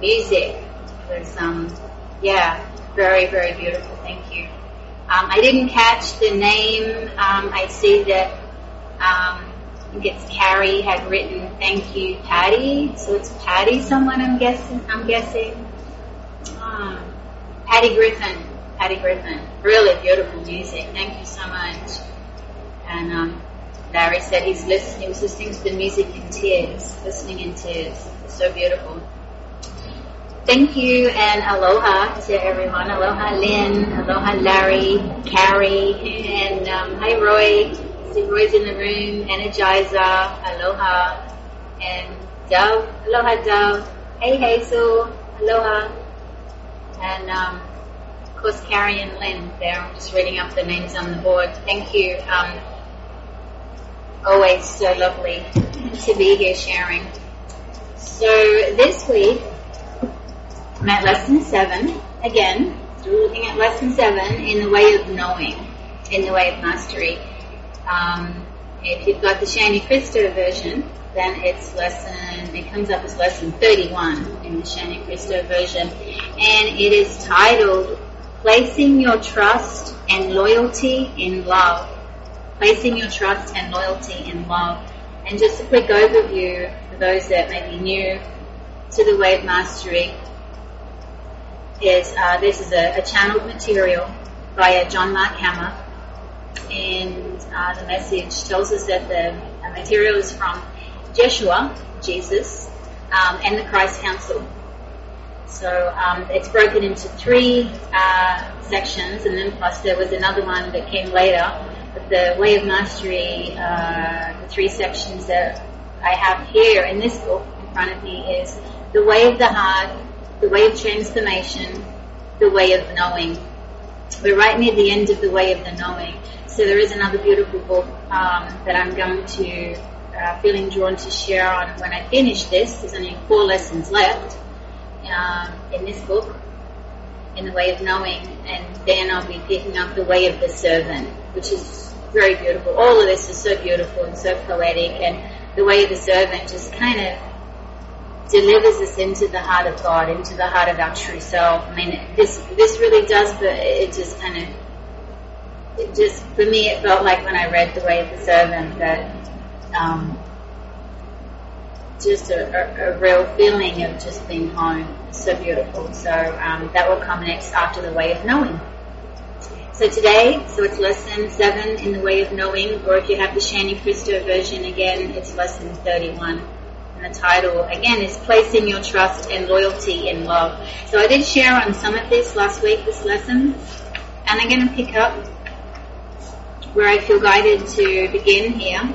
music. Was, um, yeah, very, very beautiful. Thank you. Um, I didn't catch the name. Um, I see that um, I think it's Carrie had written "Thank you, Patty." So it's Patty, someone I'm guessing. I'm guessing. Ah, Patty Griffin. Patty Griffin. Really beautiful music. Thank you so much. And um, Larry said he's listening. He was listening to the music in tears, listening in tears. So beautiful. Thank you and aloha to everyone. Aloha Lynn, aloha Larry, Carrie, and um, hi Roy. See Roy's in the room. Energizer, aloha, and Dove, aloha Dove. Hey Hazel, aloha, and um, of course Carrie and Lynn. There, I'm just reading up the names on the board. Thank you. Um, always so lovely to be here sharing. So this week. I'm at lesson seven again. We're looking at lesson seven in the way of knowing, in the way of mastery. Um, if you've got the Shanti Christo version, then it's lesson. It comes up as lesson 31 in the Shanti Christo version, and it is titled "Placing Your Trust and Loyalty in Love." Placing your trust and loyalty in love. And just a quick overview for those that may be new to the way of mastery is uh, this is a, a, channeled material by Jon Marc Hammer, and uh, the message tells us that the material is from Jeshua, Jesus, um, and the Christ Council. So um, it's broken into three uh, sections, and then plus there was another one that came later. But the Way of Mastery, uh, the three sections that I have here in this book in front of me is the Way of the Heart, the way of transformation, the way of knowing. We're right near the end of the way of the knowing. So there is another beautiful book um, that I'm going to, uh, feeling drawn to share on when I finish this. There's only four lessons left um, in this book, in the way of knowing, and then I'll be picking up the way of the servant, which is very beautiful. All of this is so beautiful and so poetic, and the way of the servant just kind of delivers us into the heart of God, into the heart of our true self. I mean, this this really does, but it just kind of, it just for me, it felt like when I read The Way of the Servant that um, just a, a, a, real feeling of just being home. So beautiful. So um, that will come next after The Way of Knowing. So today, so it's lesson seven in The Way of Knowing, or if you have the Shanti Christo version again, it's lesson 31. The title, again, is Placing Your Trust and Loyalty in Love. So I did share on some of this last week, this lesson, and I'm going to pick up where I feel guided to begin here.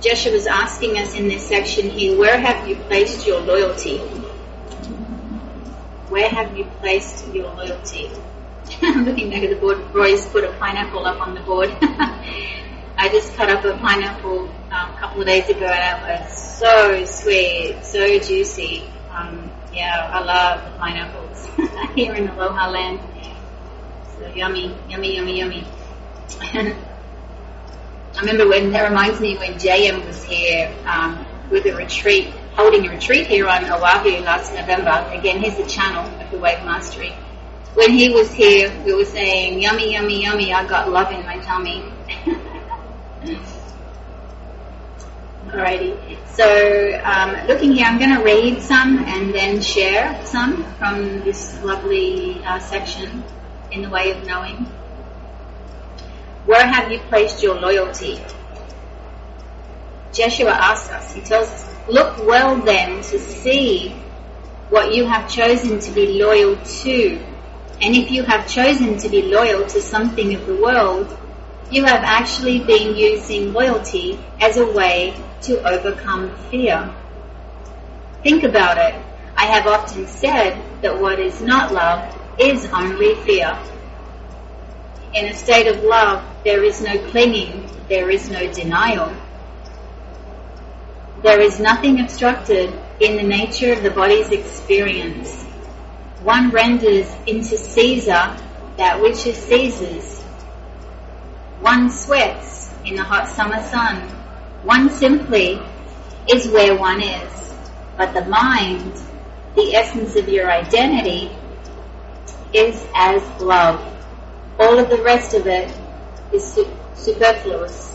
Joshua was asking us in this section here, where have you placed your loyalty? Where have you placed your loyalty? Looking back at the board. Roy's put a pineapple up on the board. I just cut up a pineapple um, a couple of days ago and it was so sweet, so juicy. Um, yeah, I love the pineapples here in Aloha land. So yummy, yummy, yummy, yummy. I remember when, that reminds me when Jayem was here um, with a retreat, holding a retreat here on Oahu last November. Again, here's the channel of the Way of Mastery. When he was here, we were saying, yummy, yummy, yummy, I got love in my tummy. Alrighty. So, um, looking here, I'm going to read some and then share some from this lovely uh, section in the way of knowing. Where have you placed your loyalty? Jeshua asks us, he tells us, look well then to see what you have chosen to be loyal to. And if you have chosen to be loyal to something of the world, you have actually been using loyalty as a way to overcome fear. Think about it. I have often said that what is not love is only fear. In a state of love, there is no clinging, there is no denial. There is nothing obstructed in the nature of the body's experience. One renders into Caesar that which is Caesar's. One sweats in the hot summer sun. One simply is where one is. But the mind, the essence of your identity, is as love. All of the rest of it is su- superfluous.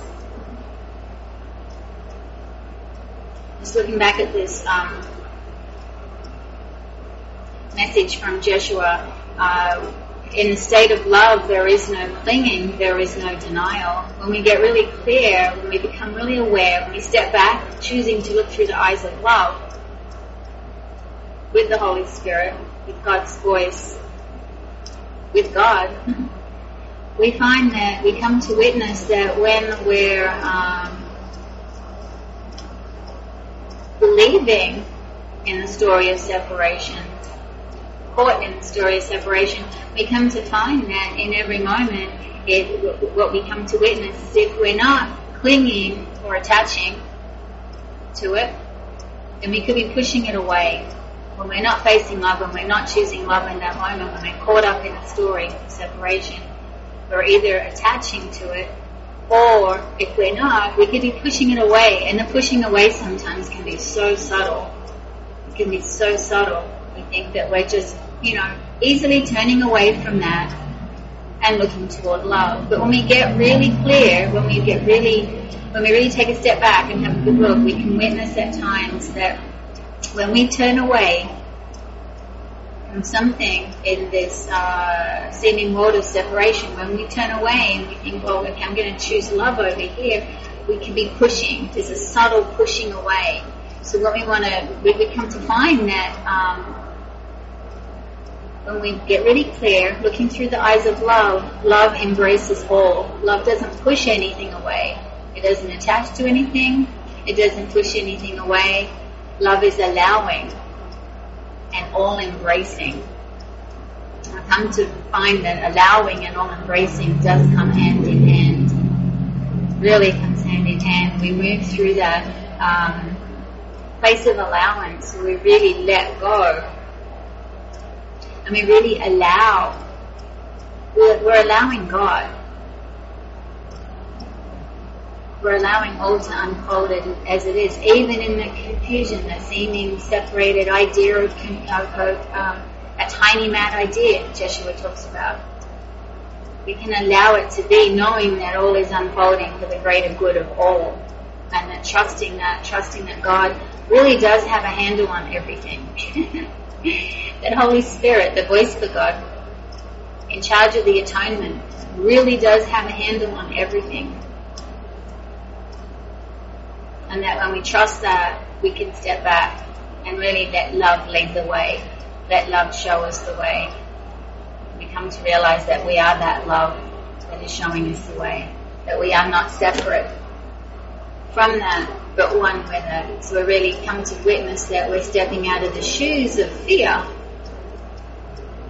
Just looking back at this um, message from Joshua, uh, in the state of love, there is no clinging, there is no denial. When we get really clear, when we become really aware, when we step back, choosing to look through the eyes of love with the Holy Spirit, with God's voice, with God, we find that we come to witness that when we're um, believing in the story of separation, caught in the story of separation, we come to find that in every moment, it, what we come to witness is if we're not clinging or attaching to it, then we could be pushing it away. When we're not facing love, when we're not choosing love in that moment, when we're caught up in the story of separation, we're either attaching to it or if we're not, we could be pushing it away. And the pushing away sometimes can be so subtle. It can be so subtle. We think that we're just, you know, easily turning away from that and looking toward love. But when we get really clear, when we get really, when we really take a step back and have a good look, we can witness at times that when we turn away from something in this uh, seeming world of separation, when we turn away and we think, well, okay, I'm going to choose love over here, we can be pushing. There's a subtle pushing away. So what we want to, we, come to find that um, when we get really clear, looking through the eyes of love, love embraces all. Love doesn't push anything away. It doesn't attach to anything. It doesn't push anything away. Love is allowing and all embracing. I've come to find that allowing and all embracing does come hand in hand. Really comes hand in hand. We move through that um, place of allowance. We really let go. And we really allow. We're, we're allowing God. We're allowing all to unfold as it is, even in the confusion, the seeming separated idea of, of, of um, a tiny mad idea Joshua talks about. We can allow it to be, knowing that all is unfolding for the greater good of all, and that trusting that, trusting that God really does have a handle on everything. that Holy Spirit, the voice of the God, in charge of the atonement, really does have a handle on everything. And that when we trust that, we can step back and really let love lead the way. Let love show us the way. We come to realize that we are that love that is showing us the way. That we are not separate from that, but one with it. So we really come to witness that we're stepping out of the shoes of fear,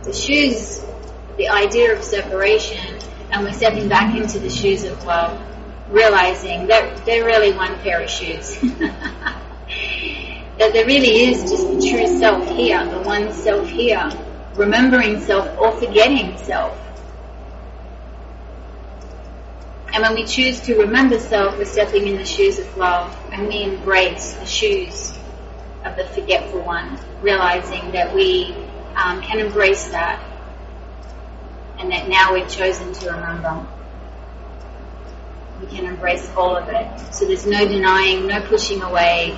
the shoes, the idea of separation, and we're stepping back into the shoes of love realizing that they're really one pair of shoes. that there really is just the true self here, the one self here, remembering self or forgetting self. And when we choose to remember self, we're stepping in the shoes of love. And we embrace the shoes of the forgetful one, realizing that we um, can embrace that and that now we've chosen to remember. We can embrace all of it. So there's no denying, no pushing away,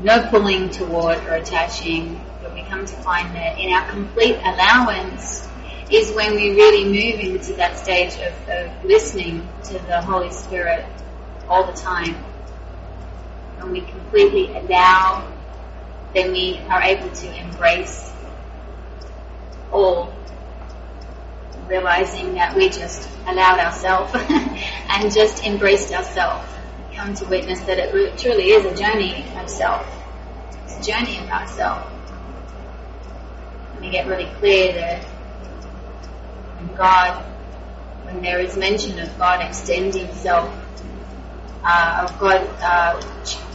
no pulling toward or attaching, but we come to find that in our complete allowance is when we really move into that stage of, of listening to the Holy Spirit all the time. When we completely allow, then we are able to embrace all realizing that we just allowed ourselves and just embraced ourselves. Come to witness that it truly is a journey of self. It's a journey about self. And we get really clear when God, when there is mention of God extending self, uh, of God uh,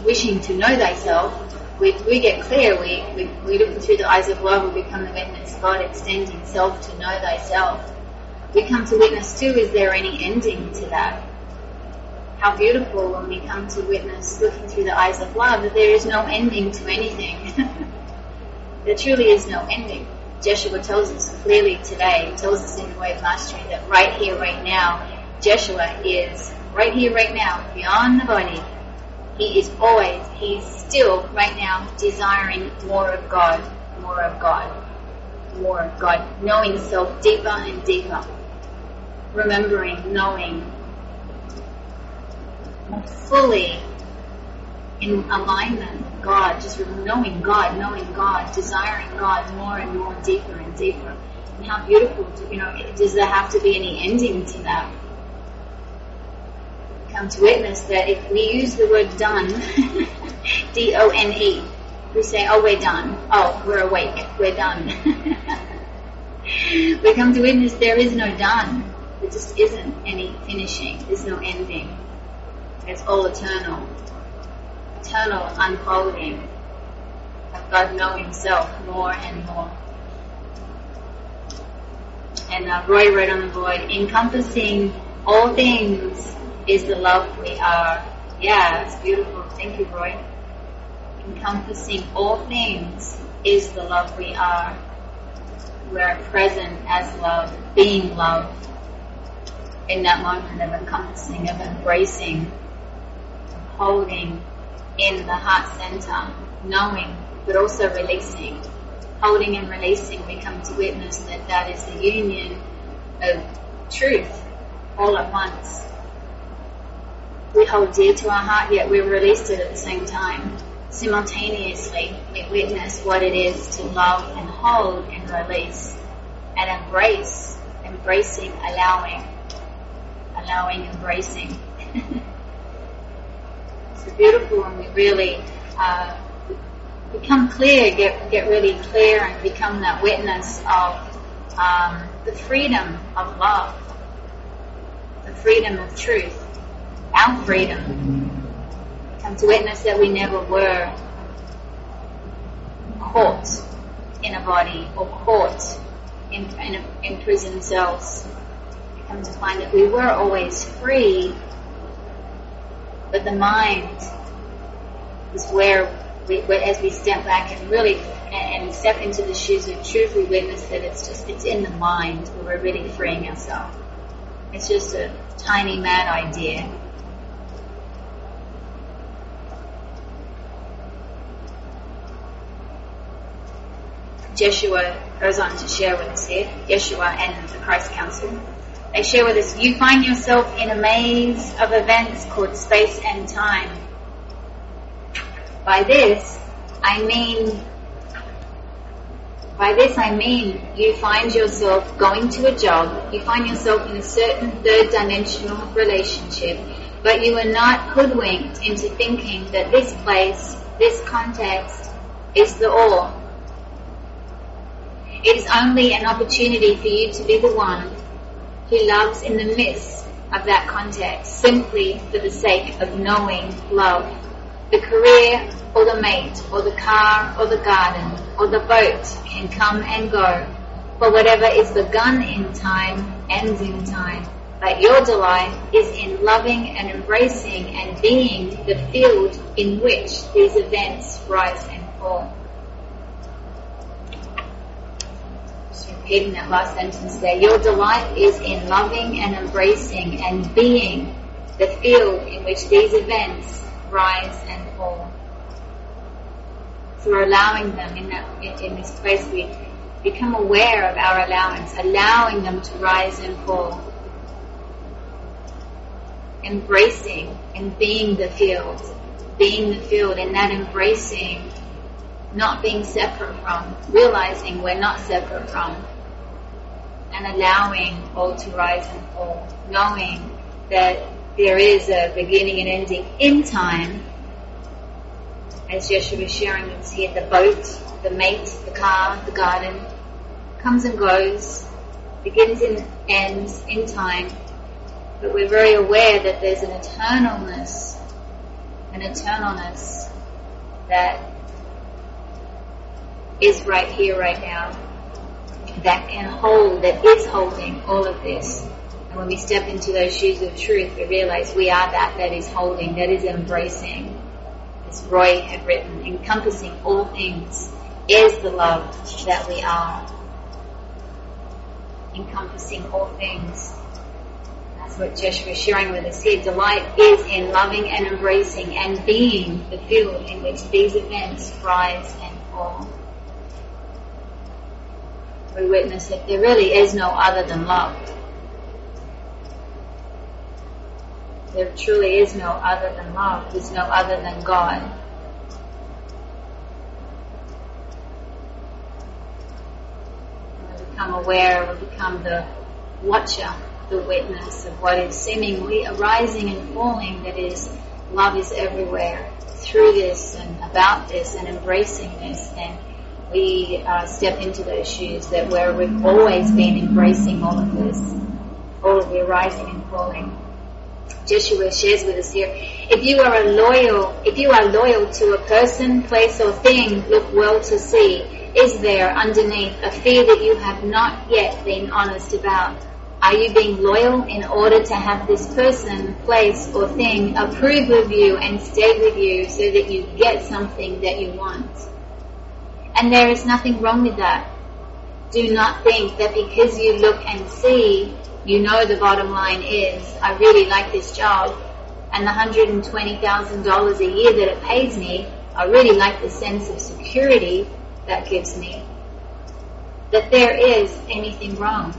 wishing to know thyself, we, we get clear, we, we, we look through the eyes of love, we become the witness, God extending self to know thyself. We come to witness too, is there any ending to that? How beautiful when we come to witness, looking through the eyes of love, that there is no ending to anything. there truly is no ending. Jeshua tells us clearly today, tells us in the way of mastery that right here, right now, Jeshua is right here, right now, beyond the body. He is always, he's still right now desiring more of God, more of God, more of God, knowing self deeper and deeper, remembering, knowing, fully in alignment God, just knowing God, knowing God, desiring God more and more, deeper and deeper. And how beautiful, to, you know, does there have to be any ending to that? Come to witness that if we use the word done, D-O-N-E, we say, oh, we're done. Oh, we're awake. We're done. we come to witness there is no done. There just isn't any finishing. There's no ending. It's all eternal. Eternal unfolding of God knowing Himself more and more. And uh, Roy wrote on the board, encompassing all things is the love we are. Yeah, it's beautiful. Thank you, Roy. Encompassing all things is the love we are. We're present as love, being love. In that moment of encompassing, of embracing, of holding in the heart center, knowing, but also releasing. Holding and releasing, we come to witness that that is the union of truth all at once we hold dear to our heart, yet we release it at the same time. Simultaneously, we witness what it is to love and hold and release and embrace, embracing, allowing, allowing, embracing. beautiful when we really uh, become clear, get get really clear, and become that witness of um, the freedom of love, the freedom of truth our freedom. Come to witness that we never were caught in a body or caught in, in, a, in prison cells. Come to find that we were always free, but the mind is where we, as we step back and really and, and step into the shoes of truth, we witness that it's just it's in the mind where we're really freeing ourselves. It's just a tiny mad idea Jeshua goes on to share with us here, Yeshua and the Christ Council. They share with us, you find yourself in a maze of events called space and time. By this, I mean, by this I mean you find yourself going to a job, you find yourself in a certain third dimensional relationship, but you are not hoodwinked into thinking that this place, this context, is the all it is only an opportunity for you to be the one who loves in the midst of that context, simply for the sake of knowing love. The career or the mate or the car or the garden or the boat can come and go, but whatever is begun in time ends in time. But your delight is in loving and embracing and being the field in which these events rise and fall. Repeating that last sentence there. Your delight is in loving and embracing and being the field in which these events rise and fall. Through allowing them in that in, in this place, we become aware of our allowance, allowing them to rise and fall. Embracing and being the field, being the field, and that embracing not being separate from, realizing we're not separate from, and allowing all to rise and fall, knowing that there is a beginning and ending in time. As Yeshua was sharing with us here, the boat, the mate, the car, the garden comes and goes, begins and ends in time. But we're very aware that there's an eternalness, an eternalness that is right here, right now, that can hold, that is holding all of this. And when we step into those shoes of truth, we realize we are that that is holding, that is embracing. As Roy had written, encompassing all things is the love that we are. Encompassing all things. That's what Joshua was sharing with us here. Delight is in loving and embracing and being the field in which these events rise and fall we witness that there really is no other than love. There truly is no other than love. There's no other than God. We become aware, we become the watcher, the witness of what is seemingly arising and falling, that is, love is everywhere through this and about this and embracing this and we uh, step into those shoes that where we've always been embracing all of this, all of the rising and falling. Joshua shares with us here, if you are a loyal, if you are loyal to a person, place or thing, look well to see, is there underneath a fear that you have not yet been honest about? Are you being loyal in order to have this person, place or thing approve of you and stay with you so that you get something that you want? And there is nothing wrong with that. Do not think that because you look and see, you know the bottom line is, I really like this job and the $120,000 a year that it pays me, I really like the sense of security that gives me. That there is anything wrong.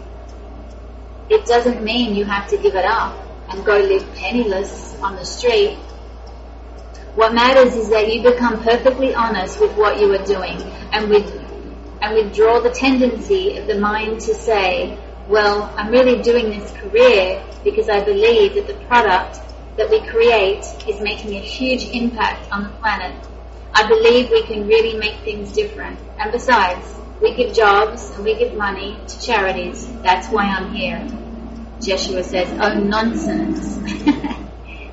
It doesn't mean you have to give it up and go live penniless on the street what matters is that you become perfectly honest with what you are doing and with and withdraw the tendency of the mind to say, well, I'm really doing this career because I believe that the product that we create is making a huge impact on the planet. I believe we can really make things different. And besides, we give jobs and we give money to charities. That's why I'm here. Joshua says, oh nonsense.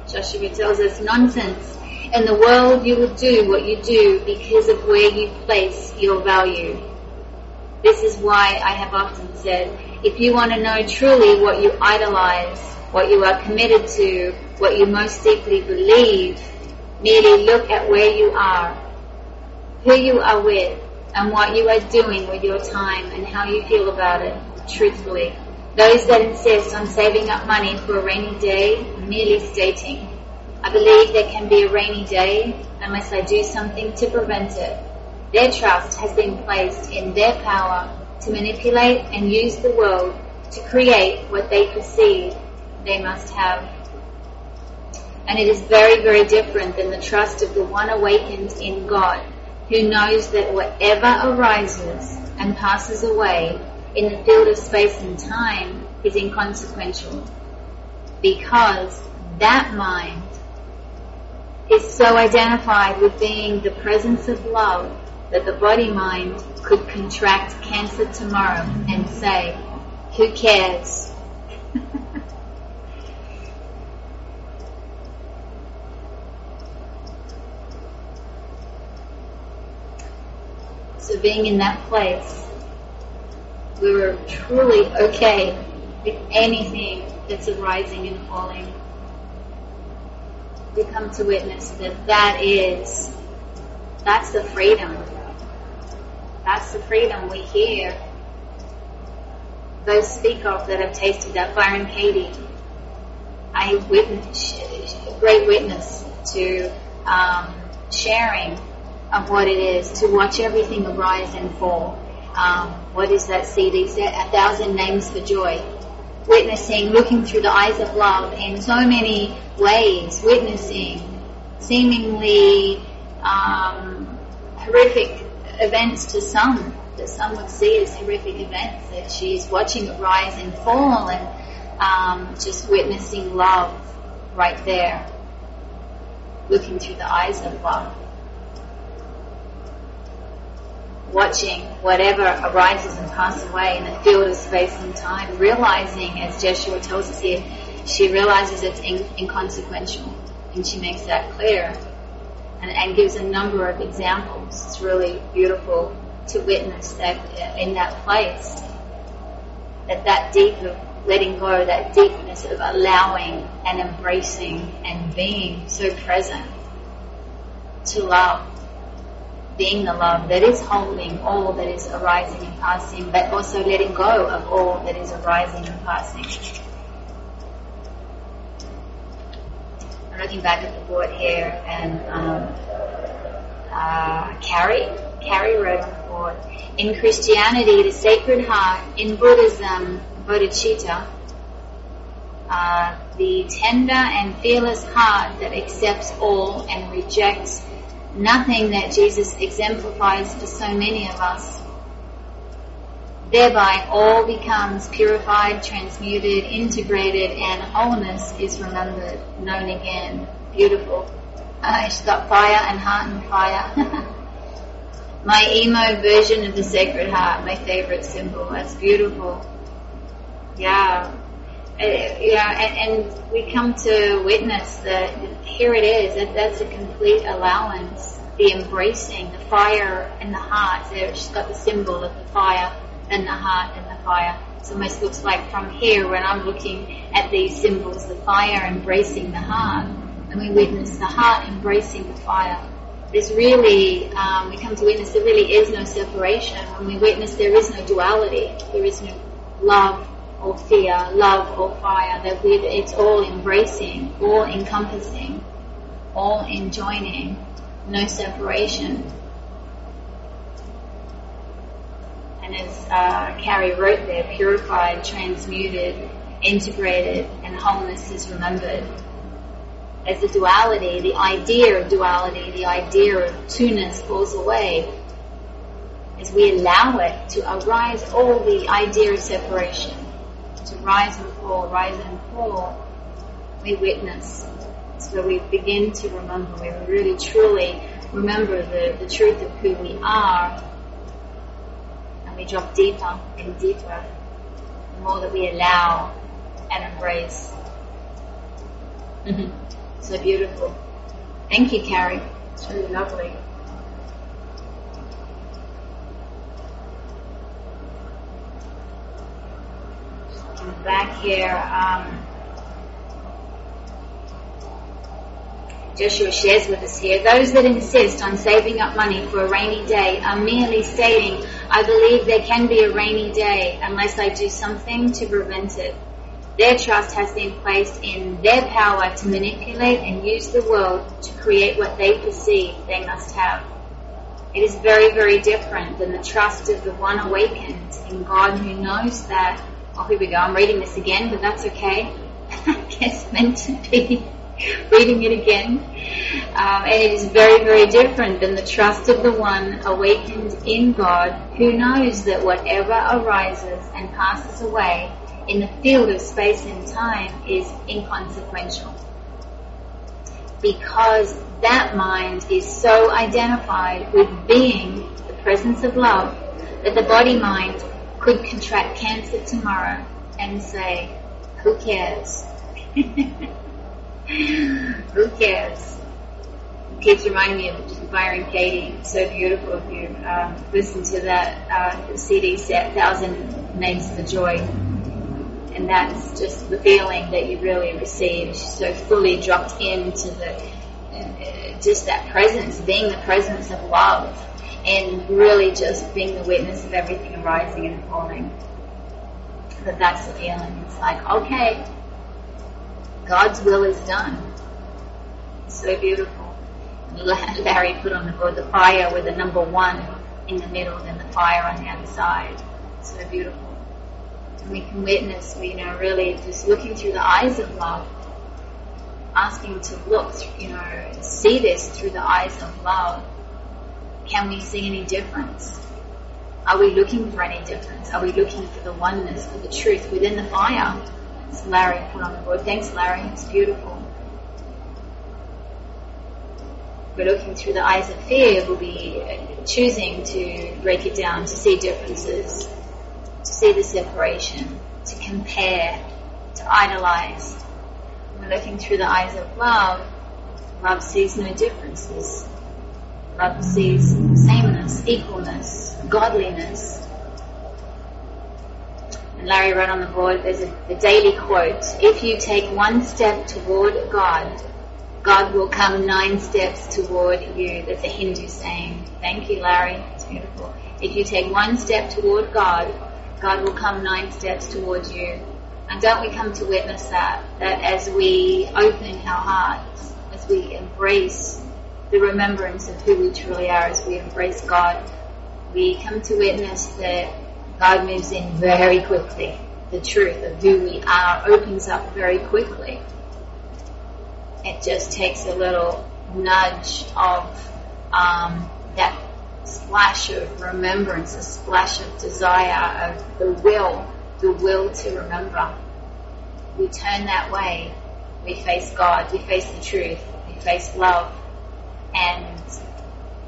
Joshua tells us nonsense. In the world, you will do what you do because of where you place your value. This is why I have often said, if you want to know truly what you idolize, what you are committed to, what you most deeply believe, merely look at where you are, who you are with, and what you are doing with your time and how you feel about it, truthfully. Those that insist on saving up money for a rainy day merely stating I believe there can be a rainy day unless I do something to prevent it. Their trust has been placed in their power to manipulate and use the world to create what they perceive they must have. And it is very, very different than the trust of the one awakened in God who knows that whatever arises and passes away in the field of space and time is inconsequential because that mind is so identified with being the presence of love that the body mind could contract cancer tomorrow and say, who cares? so being in that place, we were truly okay with anything that's arising and falling we come to witness that that is, that's the freedom. That's the freedom we hear those speak of that have tasted that Byron Katie. I witness, great witness to um, sharing of what it is to watch everything arise and fall. Um, what is that CD? A thousand names for joy witnessing, looking through the eyes of love in so many ways, witnessing seemingly um, horrific events to some, that some would see as horrific events, that she's watching it rise and fall and um, just witnessing love right there, looking through the eyes of love. Watching whatever arises and passes away in the field of space and time, realizing, as Jeshua tells us here, she realizes it's in, inconsequential, and she makes that clear, and, and gives a number of examples. It's really beautiful to witness that uh, in that place, that that deep of letting go, that deepness of allowing and embracing and being so present to love, being the love that is holding all that is arising and passing, but also letting go of all that is arising and passing. I'm looking back at the board here, and um, uh, Carrie, Carrie wrote on the board, in Christianity, the Sacred Heart, in Buddhism, bodhicitta, uh, the tender and fearless heart that accepts all and rejects nothing that Jesus exemplifies for so many of us. Thereby all becomes purified, transmuted, integrated, and wholeness is remembered, known again. Beautiful. Uh, she's got fire and heart and fire. my emo version of the Sacred Heart, my favorite symbol. That's beautiful. Yeah. Uh, yeah, and, and, we come to witness that here it is, that that's a complete allowance, the embracing, the fire and the heart. There, she's got the symbol of the fire and the heart and the fire. It almost looks like from here when I'm looking at these symbols, the fire embracing the heart, and we witness the heart embracing the fire. There's really, um, we come to witness there really is no separation. When we witness there is no duality, there is no love or fear, love or fire, that we, it's all embracing, all encompassing, all enjoining, no separation. And as uh, Carrie wrote there, purified, transmuted, integrated, and wholeness is remembered. As the duality, the idea of duality, the idea of two-ness falls away, as we allow it to arise all the idea of separation, to rise and fall, rise and fall, we witness. So we begin to remember, we really truly remember the, the truth of who we are and we drop deeper and deeper, the more that we allow and embrace. so beautiful. Thank you, Carrie. It's really lovely. And back here, um, Joshua shares with us here, those that insist on saving up money for a rainy day are merely stating, I believe there can be a rainy day unless I do something to prevent it. Their trust has been placed in their power to manipulate and use the world to create what they perceive they must have. It is very, very different than the trust of the one awakened in God who knows that, oh here we go, I'm reading this again, but that's okay. I guess meant to be. reading it again. Um, and it is very, very different than the trust of the one awakened in God who knows that whatever arises and passes away in the field of space and time is inconsequential. Because that mind is so identified with being the presence of love that the body mind could contract cancer tomorrow and say, who cares? Who cares? It keeps reminding me of Byron Katie. So beautiful if you um, listen to that uh, CD set, Thousand Names of the Joy. And that's just the feeling that you really receive. So fully dropped into the, uh, just that presence, being the presence of love and really just being the witness of everything arising and falling. But that's the feeling. It's like, okay, God's will is done. So beautiful. Larry put on the board the fire with the number one in the middle and the fire on the other side. So beautiful. And we can witness, you know, really just looking through the eyes of love, asking to look, you know, see this through the eyes of love. Can we see any difference? Are we looking for any difference? Are we looking for the oneness, for the truth within the fire? It's Larry put on the board. Thanks, Larry. It's beautiful. We're looking through the eyes of fear. We'll be choosing to break it down, to see differences, to see the separation, to compare, to idolize. We're looking through the eyes of love. Love sees no differences. Sees sameness, equalness, godliness. And Larry wrote on the board, there's a, daily quote, if you take one step toward God, God will come nine steps toward you. That's a Hindu saying. Thank you, Larry. It's beautiful. If you take one step toward God, God will come nine steps toward you. And don't we come to witness that? That as we open our hearts, as we embrace the remembrance of who we truly are, as we embrace God, we come to witness that God moves in very quickly. The truth of who we are opens up very quickly. It just takes a little nudge of um, that splash of remembrance, a splash of desire, of the will, the will to remember. We turn that way. We face God. We face the truth. We face love. And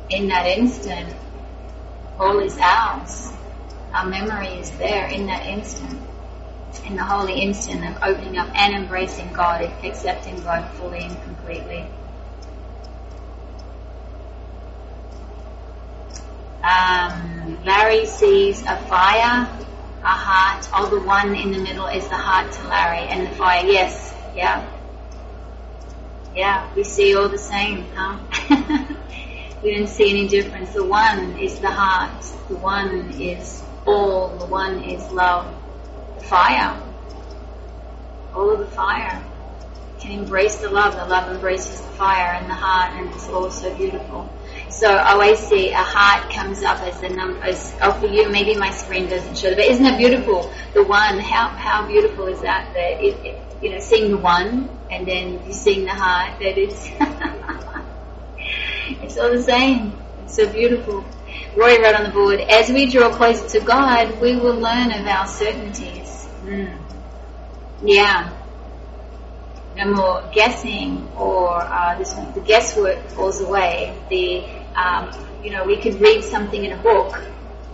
in that instant, all is ours. Our memory is there in that instant. In the holy instant of opening up and embracing God, accepting God fully and completely. Um, Larry sees a fire, a heart. Oh, the one in the middle is the heart to Larry, and the fire. Yes, yeah, yeah. We see all the same, huh? we don't see any difference. The one is the heart. The one is all. The one is love. The fire. All of the fire can embrace the love. The love embraces the fire and the heart, and it's all so beautiful. So I always see a heart comes up as the number. As, oh, for you, maybe my screen doesn't show but isn't it beautiful? The one. How how beautiful is that? That it, it, you know, seeing the one, and then you sing the heart. That it's it's all the same. It's so beautiful. Roy wrote on the board, as we draw closer to God, we will learn of our certainties. Mm. Yeah. No more guessing or uh, this, the guesswork falls away. The, um, you know, we could read something in a book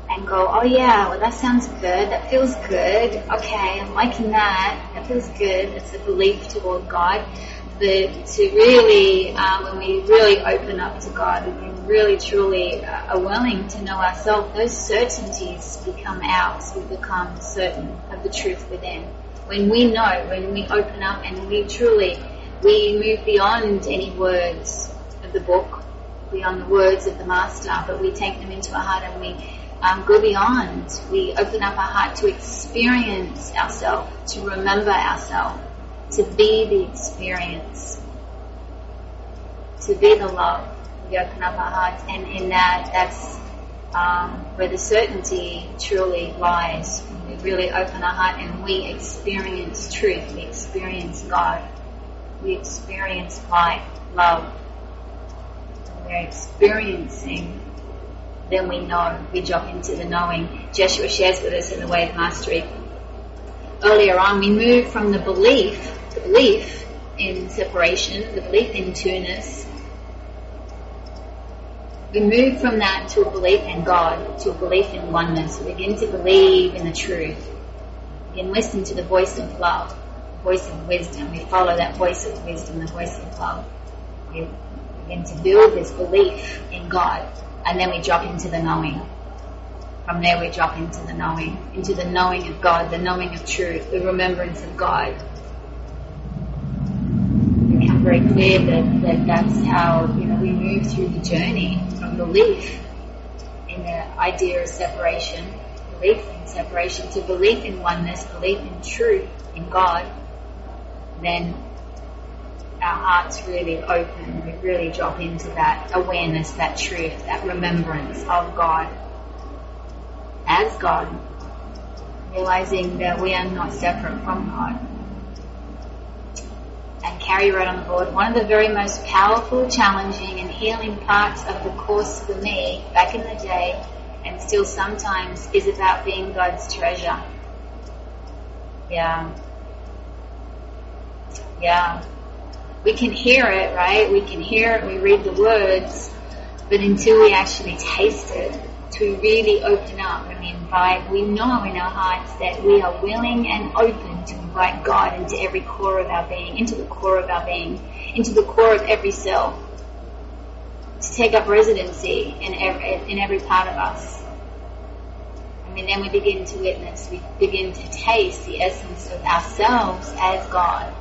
and go, oh yeah, well that sounds good, that feels good, okay, I'm liking that, that feels good, it's a belief toward God. But to really, um, when we really open up to God, when we really truly uh, are willing to know ourselves, those certainties become ours. We become certain of the truth within. When we know, when we open up and we truly, we move beyond any words of the book, beyond the words of the Master, but we take them into our heart and we um, go beyond. We open up our heart to experience ourselves, to remember ourselves, to be the experience, to be the love. We open up our hearts, and in that, that's um, where the certainty truly lies. We really open our heart and we experience truth. We experience God. We experience light, love. We're experiencing then we know, we drop into the knowing. Joshua shares with us in the Way of Mastery. Earlier on, we move from the belief, the belief in separation, the belief in two-ness. We move from that to a belief in God, to a belief in oneness. We begin to believe in the truth. We begin listen to the voice of love, the voice of wisdom. We follow that voice of wisdom, the voice of love. We begin to build this belief in God and then we drop into the knowing. From there we drop into the knowing, into the knowing of God, the knowing of truth, the remembrance of God. It become very clear that, that that's how, you know, we move through the journey from belief in the idea of separation, belief in separation, to belief in oneness, belief in truth, in God, then our hearts really open, we really drop into that awareness, that truth, that remembrance of God as God, realizing that we are not separate from God. And Carrie wrote on the board, one of the very most powerful, challenging and healing parts of the course for me back in the day, and still sometimes is about being God's treasure. Yeah. Yeah. We can hear it, right? We can hear it, we read the words, but until we actually taste it, to really open up and invite, we know in our hearts that we are willing and open to invite God into every core of our being, into the core of our being, into the core of every cell, to take up residency in every, in every part of us. And then we begin to witness, we begin to taste the essence of ourselves as God,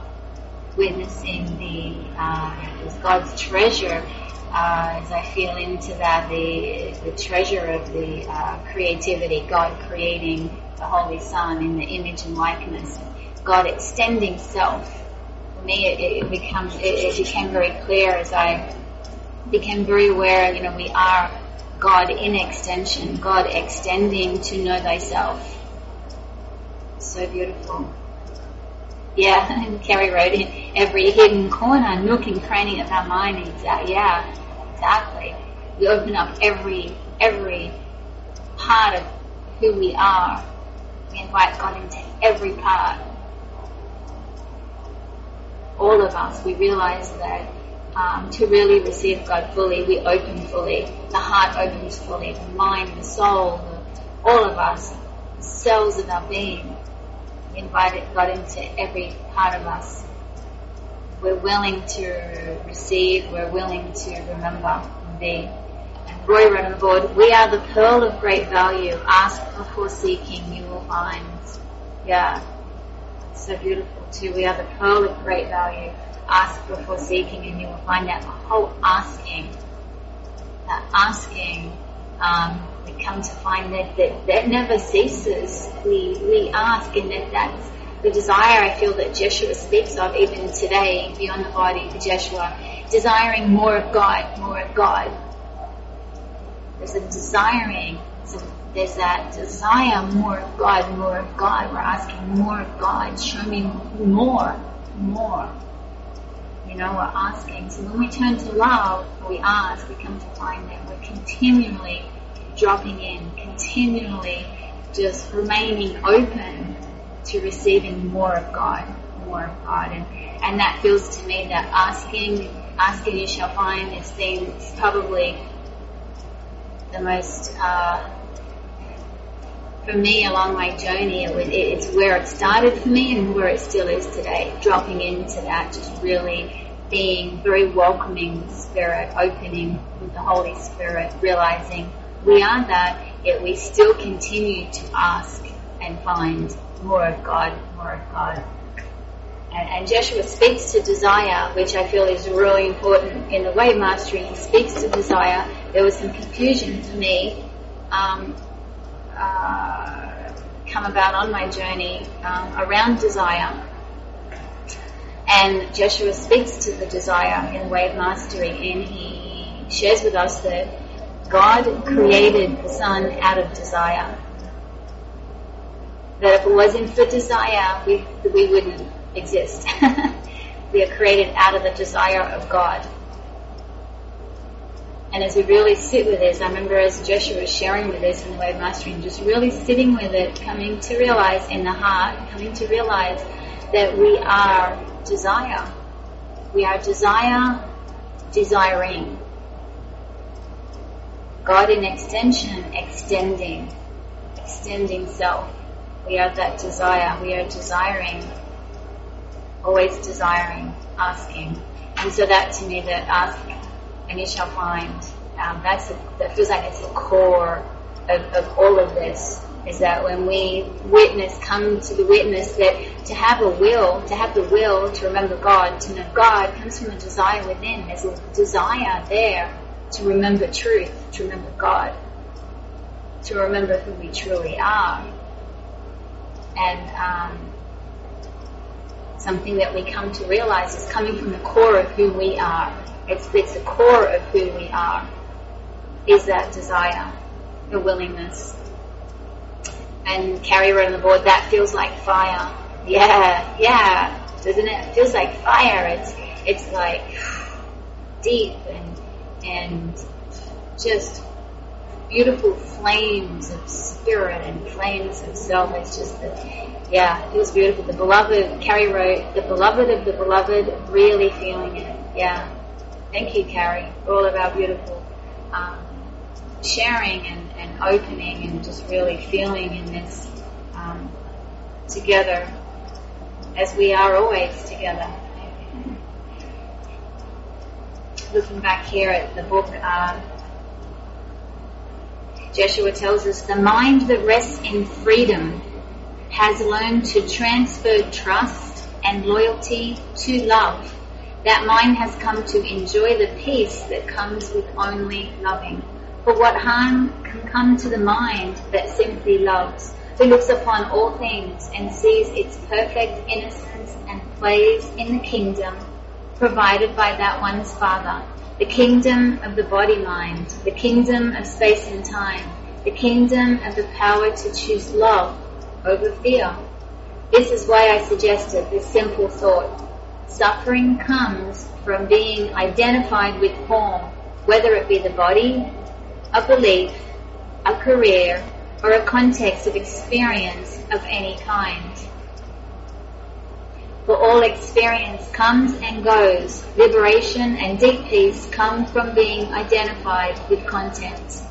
witnessing the uh, God's treasure. Uh, as I feel into that, the the treasure of the uh, creativity, God creating the Holy Son in the image and likeness, God extending self. For me, it, it becomes it, it became very clear as I became very aware. You know, we are God in extension, God extending to know thyself. So beautiful. Yeah, and Carrie wrote in every hidden corner, nook and cranny of our mind. Exactly. Yeah, exactly. We open up every every part of who we are. We invite God into every part. All of us. We realize that um, to really receive God fully, we open fully. The heart opens fully. The mind, the soul, the, all of us, the cells of our being. We invite God into every part of us. We're willing to receive. We're willing to remember be. And Roy wrote on board, we are the pearl of great value. Ask before seeking, you will find. Yeah. So beautiful too. We are the pearl of great value ask before seeking and you will find that the whole asking, that asking, um, we come to find that, that that never ceases. We, we ask and that that's the desire I feel that Jeshua speaks of even today beyond the body for Jeshua, desiring more of God, more of God. There's a desiring, there's that desire more of God, more of God. We're asking more of God. Show me more, more you know, we're asking. So when we turn to love, we ask, we come to find that we're continually dropping in, continually just remaining open to receiving more of God, more of God. And, and that feels to me that asking, asking you shall find is things probably the most, uh, for me along my journey, it was, it's where it started for me and where it still is today. Dropping into that, just really being very welcoming spirit, opening with the Holy Spirit, realizing we are that, yet we still continue to ask and find more of God, more of God. And, and Jeshua speaks to desire, which I feel is really important in the way of mastery. He speaks to desire. There was some confusion for me. Um, uh, come about on my journey um, around desire. And Jeshua speaks to the desire in the way of Mastery and he shares with us that God created the Son out of desire. That if it wasn't for desire, we, we wouldn't exist. we are created out of the desire of God. And as we really sit with this, I remember as Joshua was sharing with us in the way of Mastering, just really sitting with it, coming to realize in the heart, coming to realize that we are desire. We are desire, desiring. God in extension, extending, extending self. We are that desire. We are desiring, always desiring, asking. And so that to me, that ask and you shall find. Um, that's that feels like it's the core of, of all of this. Is that when we witness, come to the witness that to have a will, to have the will to remember God, to know God comes from a desire within. There's a desire there to remember truth, to remember God, to remember who we truly are. And um, something that we come to realize is coming from the core of who we are. It's, it's the core of who we are, is that desire, the willingness. And Carrie wrote on the board, that feels like fire. Yeah, yeah, doesn't it? It feels like fire. It's, it's like deep and, and just beautiful flames of spirit and flames of self. It's just that, yeah, it was beautiful. The beloved, Carrie wrote, the beloved of the beloved, really feeling it. Yeah. Thank you, Carrie, for all of our beautiful um, sharing and, and opening and just really feeling in this um, together as we are always together. Looking back here at the book, uh, Joshua tells us the mind that rests in freedom has learned to transfer trust and loyalty to love. That mind has come to enjoy the peace that comes with only loving. For what harm can come to the mind that simply loves, who looks upon all things and sees its perfect innocence and plays in the kingdom provided by that one's Father, the kingdom of the body mind, the kingdom of space and time, the kingdom of the power to choose love over fear. This is why I suggested this simple thought. Suffering comes from being identified with form, whether it be the body, a belief, a career, or a context of experience of any kind. For all experience comes and goes. Liberation and deep peace come from being identified with content.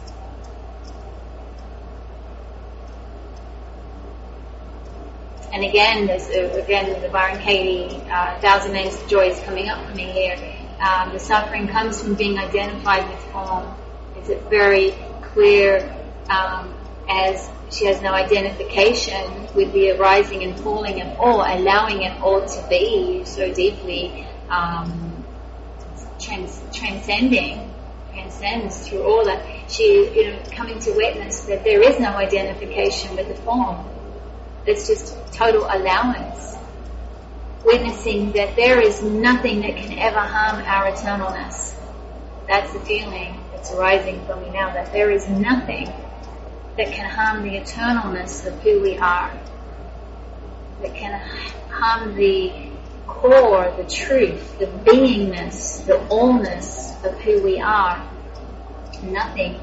And again, there's uh, again the Byron Katie uh, Thousand Names of Joy is coming up for me here. Um, the suffering comes from being identified with form. It's a very clear um, as she has no identification with the arising and falling of all, allowing it all to be so deeply um, trans- transcending, transcends through all that. She, you know, coming to witness that there is no identification with the form. It's just total allowance. Witnessing that there is nothing that can ever harm our eternalness. That's the feeling that's arising from me now, that there is nothing that can harm the eternalness of who we are, that can harm the core, the truth, the beingness, the allness of who we are. Nothing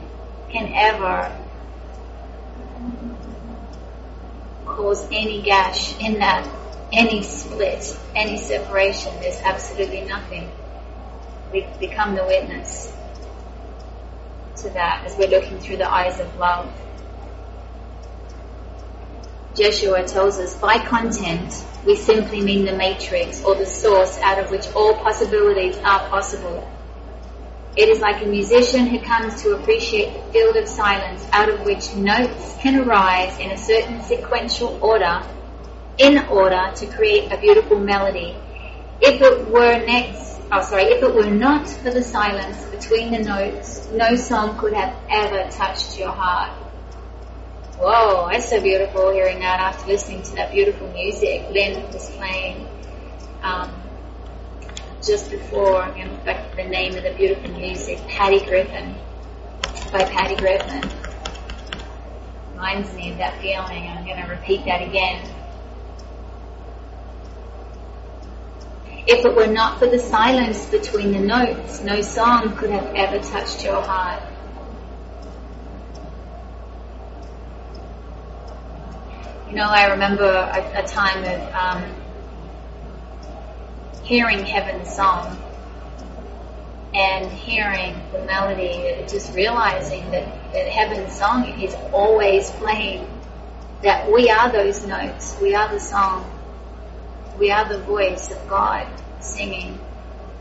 can ever cause any gash in that, any split, any separation. There's absolutely nothing. We become the witness to that as we're looking through the eyes of love. Joshua tells us by content, we simply mean the matrix or the source out of which all possibilities are possible. It is like a musician who comes to appreciate the field of silence out of which notes can arise in a certain sequential order, in order to create a beautiful melody. If it were next, oh sorry, if it were not for the silence between the notes, no song could have ever touched your heart. Whoa, that's so beautiful hearing that after listening to that beautiful music Lynn was playing um, just before. I'm going to look the name of the beautiful music, Patty Griffin, by Patty Griffin. Reminds me of that feeling. I'm going to repeat that again. If it were not for the silence between the notes, no song could have ever touched your heart. You know, I remember a, a time of um, hearing heaven's song and hearing the melody, and just realizing that, that heaven's song is always playing, that we are those notes, we are the song, we are the voice of God singing.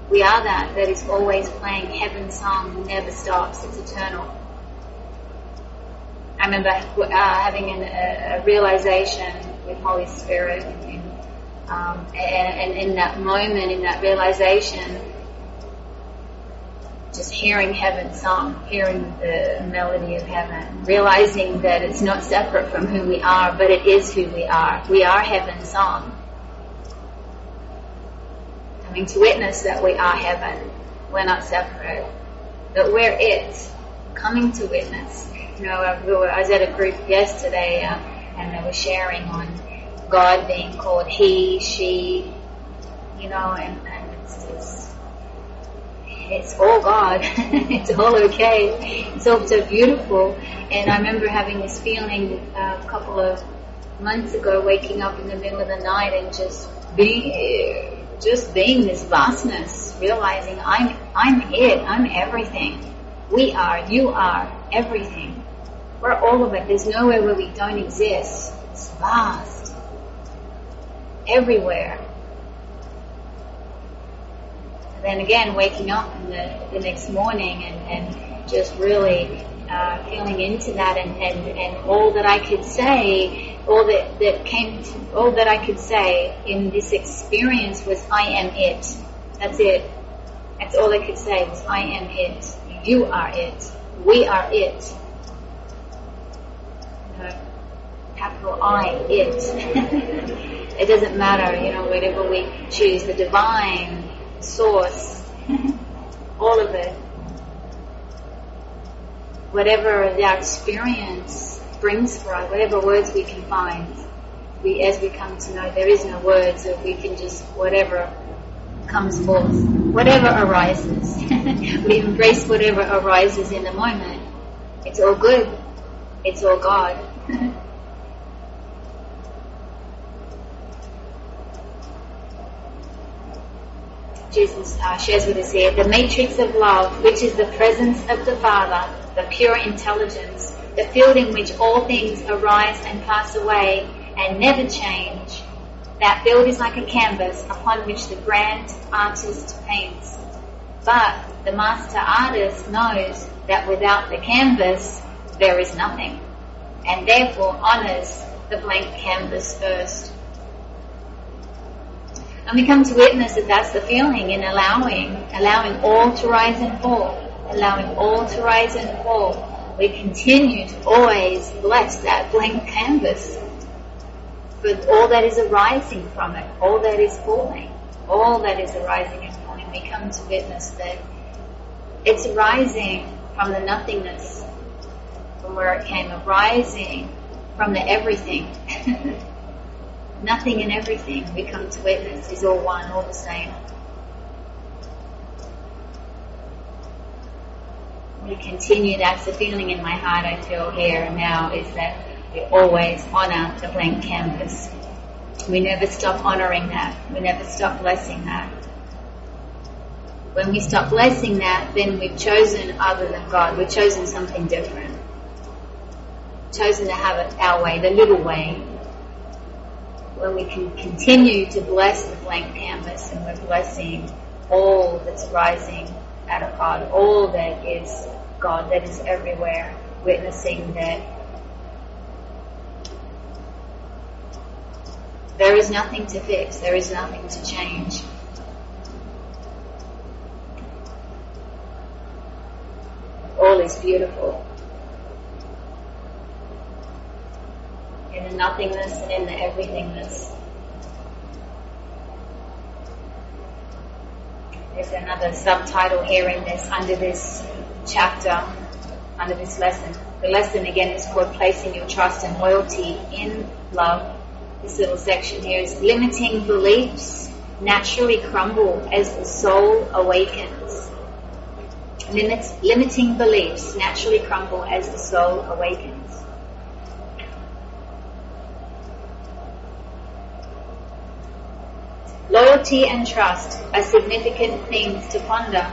We are that that is always playing heaven's song, never stops, it's eternal. I remember uh, having an, a, realization with Holy Spirit, and, um, and, and, in that moment, in that realization, just hearing heaven's song, hearing the melody of heaven, realizing that it's not separate from who we are, but it is who we are. We are heaven's song. Coming to witness that we are heaven. We're not separate. That we're it. Coming to witness you know, I was at a group yesterday uh, and they were sharing on God being called He, She, you know, and, and it's just, it's all God. it's all okay. It's all so beautiful. And I remember having this feeling uh, a couple of months ago, waking up in the middle of the night and just being, just being this vastness, realizing I'm, I'm it. I'm everything. We are. You are everything. We're all of it. There's nowhere where we don't exist. It's vast. Everywhere. And then again, waking up in the, the next morning and, and just really uh, feeling into that and, and, and all that I could say, all that, that came to, all that I could say in this experience was I am it. That's it. That's all I could say was I am it. You are it. We are it. Capital I, it. it doesn't matter, you know, whatever we choose, the divine, source, all of it. Whatever the experience brings for us, whatever words we can find, we, as we come to know, there is no words, so we can just, whatever comes forth, whatever arises. we embrace whatever arises in the moment. It's all good. It's all God. Jesus uh, shares with us here, the matrix of love, which is the presence of the Father, the pure intelligence, the field in which all things arise and pass away and never change. That field is like a canvas upon which the grand artist paints. But the master artist knows that without the canvas, there is nothing, and therefore honors the blank canvas first. And we come to witness that that's the feeling in allowing, allowing all to rise and fall, allowing all to rise and fall. We continue to always bless that blank canvas for all that is arising from it, all that is falling, all that is arising and falling. We come to witness that it's arising from the nothingness, from where it came, arising from the everything. Nothing and everything we come to witness is all one, all the same. We continue, that's the feeling in my heart I feel here and now is that we always honor the blank canvas. We never stop honoring that. We never stop blessing that. When we stop blessing that, then we've chosen other than God. We've chosen something different. Chosen to have it our way, the little way, when we can continue to bless the blank canvas and we're blessing all that's rising out of God, all that is God, that is everywhere, witnessing that there is nothing to fix, there is nothing to change. All is beautiful. In the nothingness and in the everythingness. There's another subtitle here in this, under this chapter, under this lesson. The lesson again is called Placing Your Trust and Loyalty in Love. This little section here is limiting beliefs naturally crumble as the soul awakens. Limits, limiting beliefs naturally crumble as the soul awakens. Loyalty and trust are significant themes to ponder.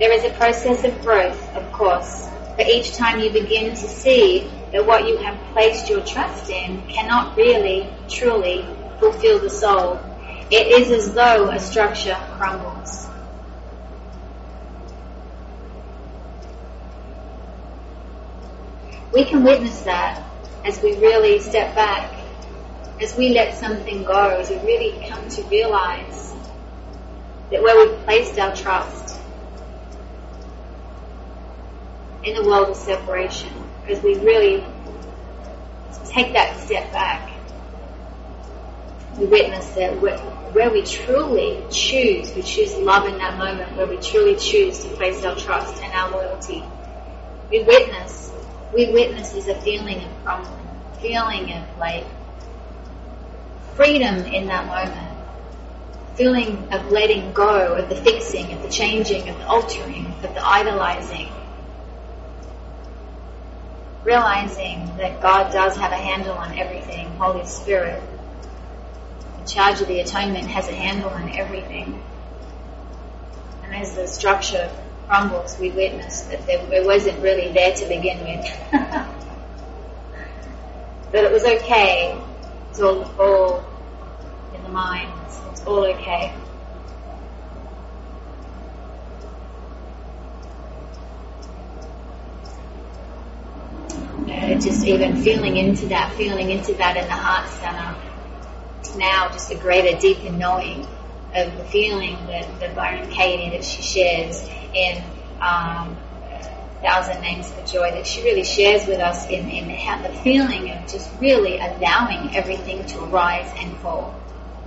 There is a process of growth, of course, but each time you begin to see that what you have placed your trust in cannot really, truly fulfill the soul, it is as though a structure crumbles. We can witness that as we really step back as we let something go, as we really come to realize that where we've placed our trust in the world of separation, as we really take that step back, we witness that where, where we truly choose, we choose love in that moment, where we truly choose to place our trust and our loyalty, we witness, we witness is a feeling of crumbling, feeling of like freedom in that moment. feeling of letting go, of the fixing, of the changing, of the altering, of the idolizing. Realizing that God does have a handle on everything, Holy Spirit, in charge of the atonement, has a handle on everything. And as the structure crumbles, we witness that there, it wasn't really there to begin with. that it was okay. It's all, in the mind. It's all okay. Uh, just even feeling into that, feeling into that in the heart center. Now, just a greater, deeper knowing of the feeling that, that Byron Katie that she shares in um, Thousand Names for Joy that she really shares with us in, in how the feeling of just really allowing everything to rise and fall.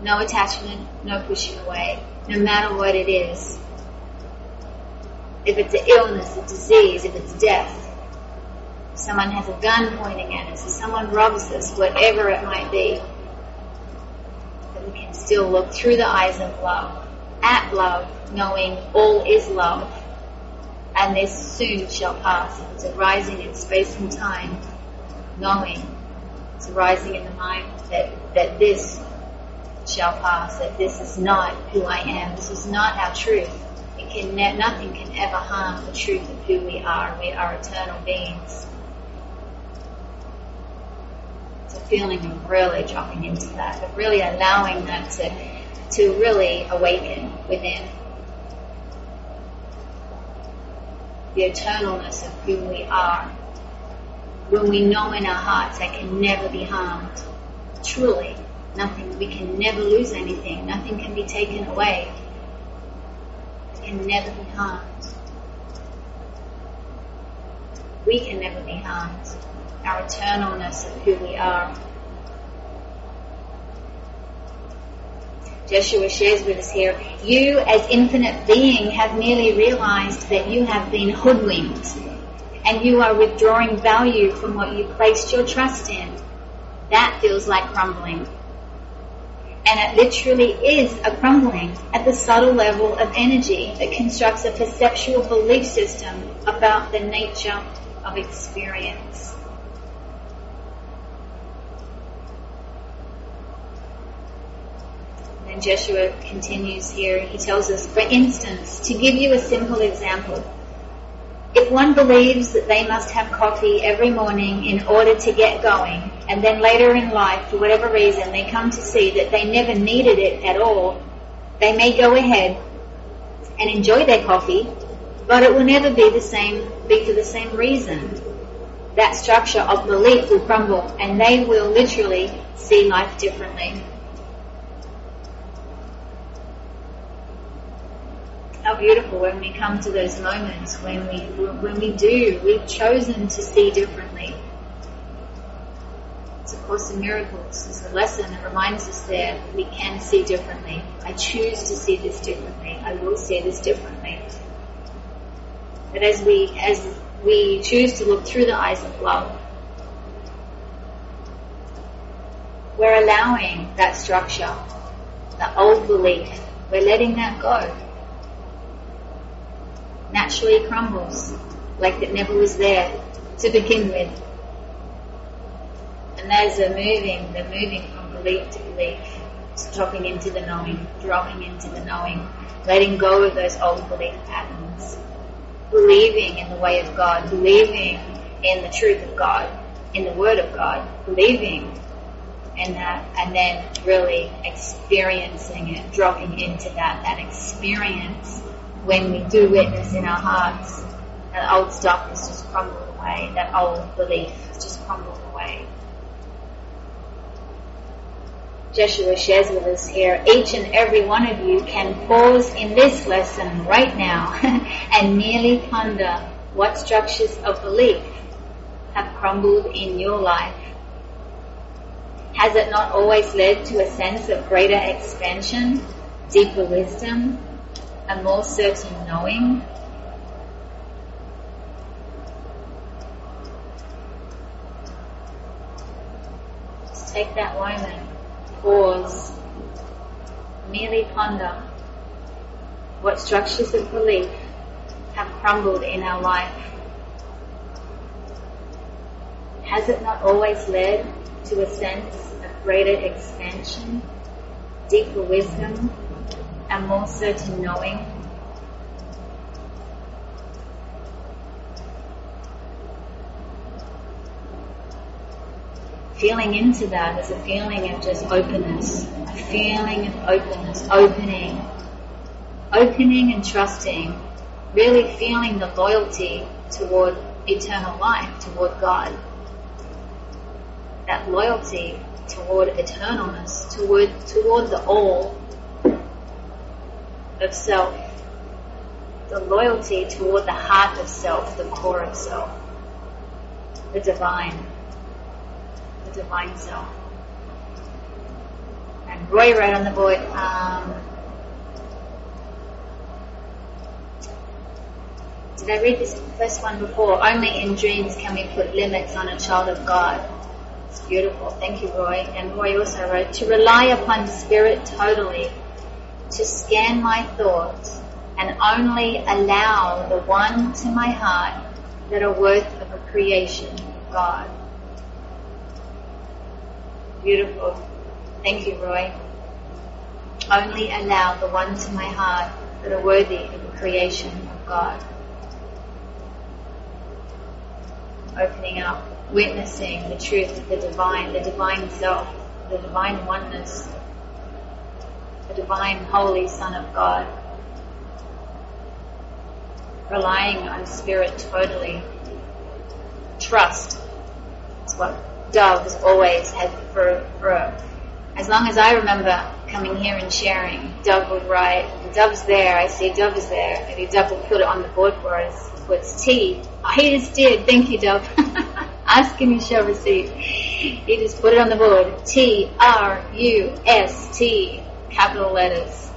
No attachment, no pushing away, no matter what it is. If it's an illness, a disease, if it's death, if someone has a gun pointing at us, if someone robs us, whatever it might be, that we can still look through the eyes of love, at love, knowing all is love, and this soon shall pass. It's arising in space and time, knowing it's arising in the mind that, that this shall pass, that this is not who I am, this is not our truth. It can ne- nothing can ever harm the truth of who we are. We are eternal beings. It's a feeling of really dropping into that, of really allowing that to to really awaken within. The eternalness of who we are. When we know in our hearts I can never be harmed. Truly. Nothing, we can never lose anything. Nothing can be taken away. It can never be harmed. We can never be harmed. Our eternalness of who we are. Joshua shares with us here, you as infinite being have merely realized that you have been hoodwinked and you are withdrawing value from what you placed your trust in. That feels like crumbling. And it literally is a crumbling at the subtle level of energy that constructs a perceptual belief system about the nature of experience. And Joshua continues here. He tells us, for instance, to give you a simple example, if one believes that they must have coffee every morning in order to get going, and then later in life, for whatever reason, they come to see that they never needed it at all, they may go ahead and enjoy their coffee, but it will never be the same, be for the same reason. That structure of belief will crumble, and they will literally see life differently. How beautiful when we come to those moments when we when we do we've chosen to see differently. It's a course in miracles. It's a lesson that reminds us that we can see differently. I choose to see this differently. I will see this differently. That as we as we choose to look through the eyes of love, we're allowing that structure, that old belief, we're letting that go naturally crumbles like it never was there to begin with. And there's a moving, the moving from belief to belief, dropping into the knowing, dropping into the knowing, letting go of those old belief patterns, believing in the way of God, believing in the truth of God, in the Word of God, believing in that, and then really experiencing it, dropping into that, that experience when we do witness in our hearts, that old stuff is just crumbled away, that old belief is just crumbled away. Joshua shares with us here, each and every one of you can pause in this lesson right now and merely ponder what structures of belief have crumbled in your life. Has it not always led to a sense of greater expansion, deeper wisdom, a more certain knowing. Just take that moment, pause, merely ponder what structures of belief have crumbled in our life. Has it not always led to a sense of greater expansion, deeper wisdom, and more certain knowing? Feeling into that is a feeling of just openness, a feeling of openness, opening, opening and trusting, really feeling the loyalty toward eternal life, toward God. That loyalty toward eternalness, toward, toward the all of self. The loyalty toward the heart of self, the core of self. The divine. The divine self. And Roy wrote on the board, um, did I read this first one before? Only in dreams can we put limits on a child of God. It's beautiful. Thank you, Roy. And Roy also wrote, to rely upon spirit totally, to scan my thoughts, and only allow the one to my heart that are worth of a creation, God. Beautiful. Thank you, Roy. Only allow the one to my heart that are worthy of a creation of God. Opening up, witnessing the truth of the divine, the divine self, the divine oneness, the divine holy Son of God. Relying on spirit totally. Trust. It's what Dove's always had for, for as long as I remember coming here and sharing, Dove would write, Dove's there, I see Dove is there. Maybe Dove will put it on the board for us. Puts T. Oh, he just did. Thank you, Dove. Ask and you shall receive. He just put it on the board. T R U S T, capital letters.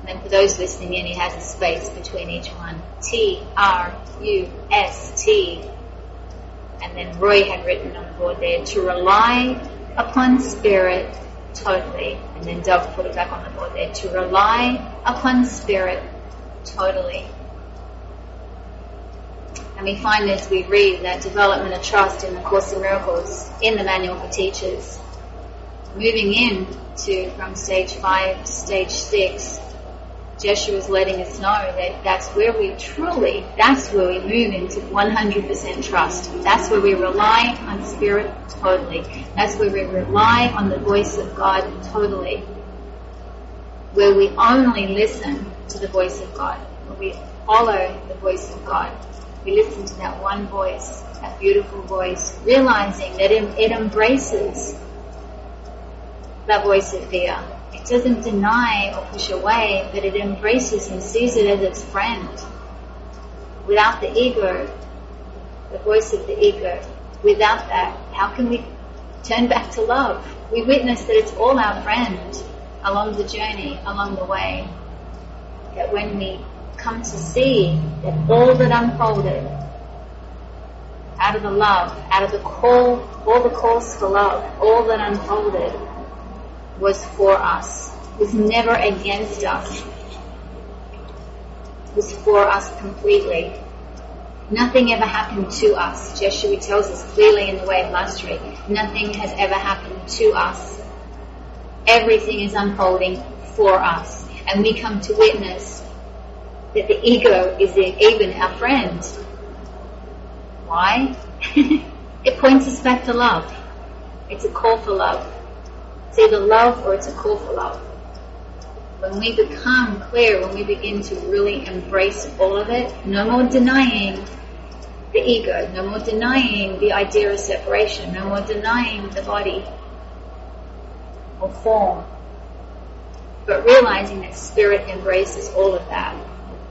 And then for those listening in, he has a space between each one. T R U S T. And then Roy had written on the board there to rely upon spirit totally. And then Dove put it back on the board there to rely upon spirit totally. And we find as we read that development of trust in the Course in Miracles in the Manual for Teachers. Moving in to from stage five to stage six, Jeshua is letting us know that that's where we truly, that's where we move into 100% trust. That's where we rely on Spirit totally. That's where we rely on the voice of God totally. Where we only listen to the voice of God. Where we follow the voice of God. We listen to that one voice, that beautiful voice, realizing that it, it embraces that voice of fear. It doesn't deny or push away, but it embraces and sees it as its friend. Without the ego, the voice of the ego, without that, how can we turn back to love? We witness that it's all our friend along the journey, along the way. That when we come to see that all that unfolded out of the love, out of the call, all the calls for love, all that unfolded was for us, was never against us, was for us completely. Nothing ever happened to us. Jeshua tells us clearly in the way of mastery, nothing has ever happened to us. Everything is unfolding for us. And we come to witness that the ego is even our friend. Why? it points us back to love. It's a call for love. It's either love or it's a call for love. When we become clear, when we begin to really embrace all of it, no more denying the ego, no more denying the idea of separation, no more denying the body or form, but realizing that spirit embraces all of that.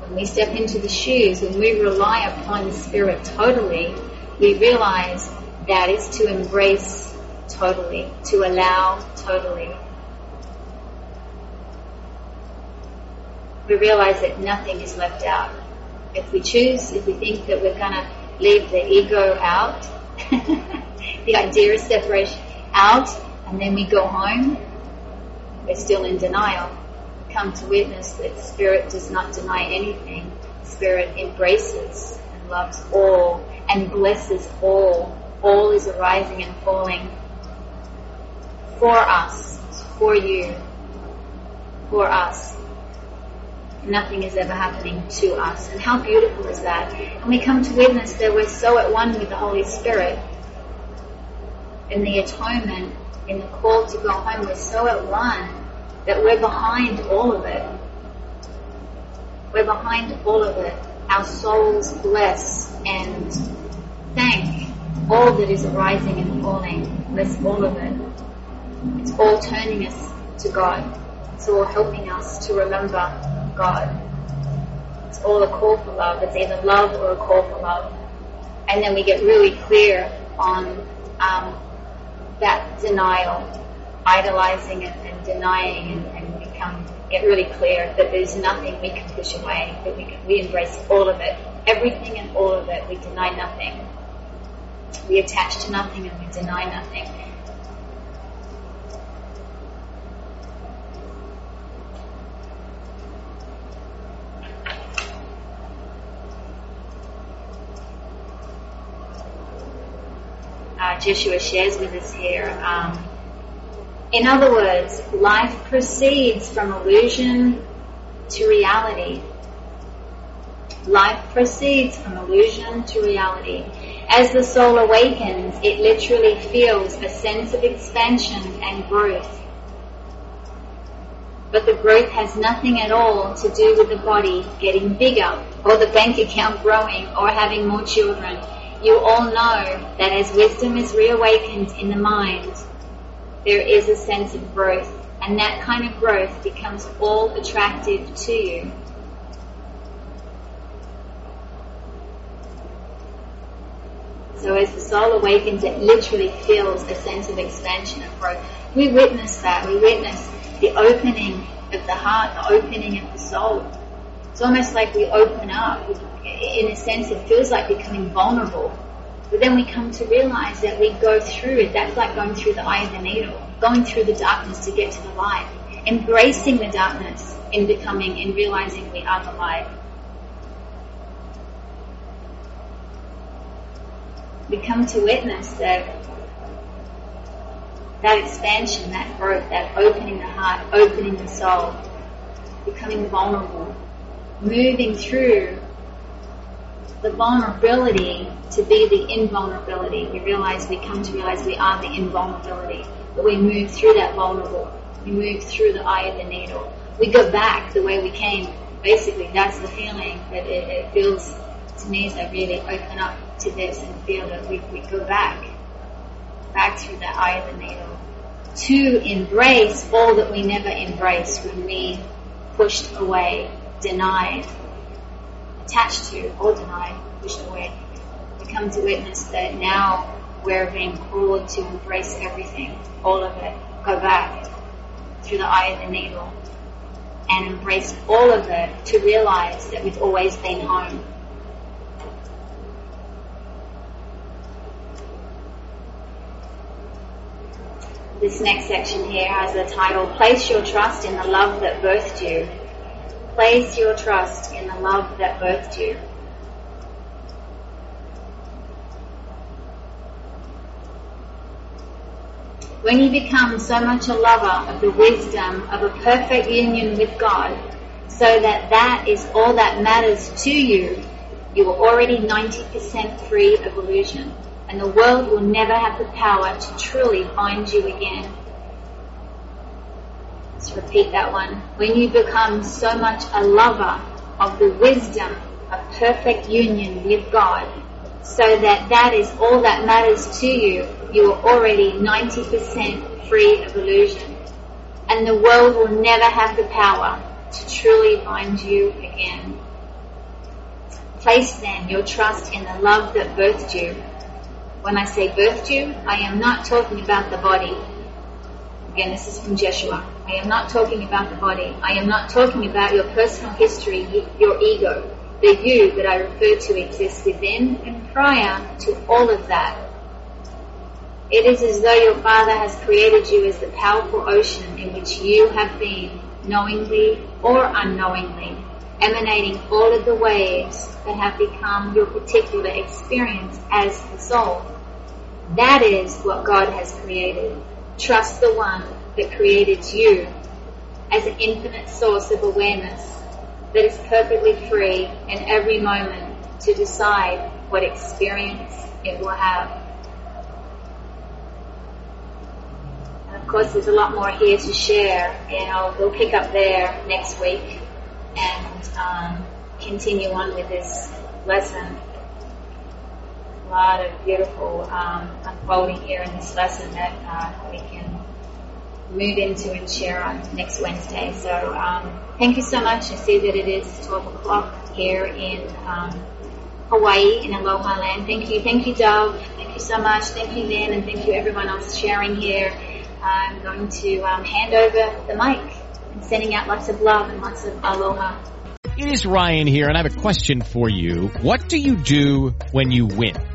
When we step into the shoes, when we rely upon spirit totally, we realize that is to embrace totally, to allow totally. We realize that nothing is left out. If we choose, if we think that we're gonna leave the ego out, the idea of separation out, and then we go home, we're still in denial. come to witness that Spirit does not deny anything. Spirit embraces and loves all and blesses all. All is arising and falling for us, for you, for us. Nothing is ever happening to us. And how beautiful is that? And we come to witness that we're so at one with the Holy Spirit. In the atonement, in the call to go home, we're so at one that we're behind all of it. We're behind all of it. Our souls bless and thank all that is arising and falling. Bless all of it. It's all turning us to God. It's all helping us to remember God. It's all a call for love. It's either love or a call for love. And then we get really clear on um, that denial, idolizing and, and denying, and, and become get really clear that there's nothing we can push away. That we can, we embrace all of it, everything and all of it. We deny nothing. We attach to nothing and we deny nothing. Joshua shares with us here. Um, in other words, life proceeds from illusion to reality. Life proceeds from illusion to reality. As the soul awakens, it literally feels a sense of expansion and growth. But the growth has nothing at all to do with the body getting bigger or the bank account growing or having more children you all know that as wisdom is reawakened in the mind, there is a sense of growth, and that kind of growth becomes all attractive to you. So as the soul awakens, it literally feels a sense of expansion and growth. We witness that. We witness the opening of the heart, the opening of the soul. It's almost like we open up. In a sense, it feels like becoming vulnerable. But then we come to realize that we go through it. That's like going through the eye of the needle, going through the darkness to get to the light, embracing the darkness in becoming, in realizing we are the light. We come to witness that that expansion, that growth, that opening the heart, opening the soul, becoming vulnerable, moving through the vulnerability to be the invulnerability. We realize, we come to realize we are the invulnerability. But we move through that vulnerable. We move through the eye of the needle. We go back the way we came. Basically, that's the feeling that it, it feels to me as I really open up to this and feel that we, we go back, back through that eye of the needle to embrace all that we never embraced when we pushed away, denied, attached to, or denied, pushed away. We come to witness that now we're being called to embrace everything, all of it, go back through the eye of the needle and embrace all of it to realize that we've always been home. This next section here has the title, Place Your Trust in the Love That Birthed You. Place your trust in the love that birthed you. When you become so much a lover of the wisdom of a perfect union with God, so that that is all that matters to you, you are already 90% free of illusion, and the world will never have the power to truly bind you again. Let's repeat that one. When you become so much a lover of the wisdom of perfect union with God, so that that is all that matters to you, you are already 90% free of illusion. And the world will never have the power to truly bind you again. Place then your trust in the love that birthed you. When I say birthed you, I am not talking about the body. Again, this is from Joshua. I am not talking about the body. I am not talking about your personal history, your ego. The you that I refer to exists within and prior to all of that. It is as though your Father has created you as the powerful ocean in which you have been knowingly or unknowingly, emanating all of the waves that have become your particular experience as the soul. That is what God has created. Trust the one that created you as an infinite source of awareness that is perfectly free in every moment to decide what experience it will have. And of course, there's a lot more here to share, and I'll, we'll pick up there next week and um, continue on with this lesson. A lot of beautiful um, unfolding here in this lesson that uh, we can move into and share on next Wednesday. So um, thank you so much. I see that it is 12 o'clock here in um, Hawaii in Aloha Land. Thank you. Thank you, Dove. Thank you so much. Thank you, Lynn, and thank you everyone else sharing here. I'm going to um, hand over the mic and sending out lots of love and lots of aloha. It is Ryan here, and I have a question for you. What do you do when you win?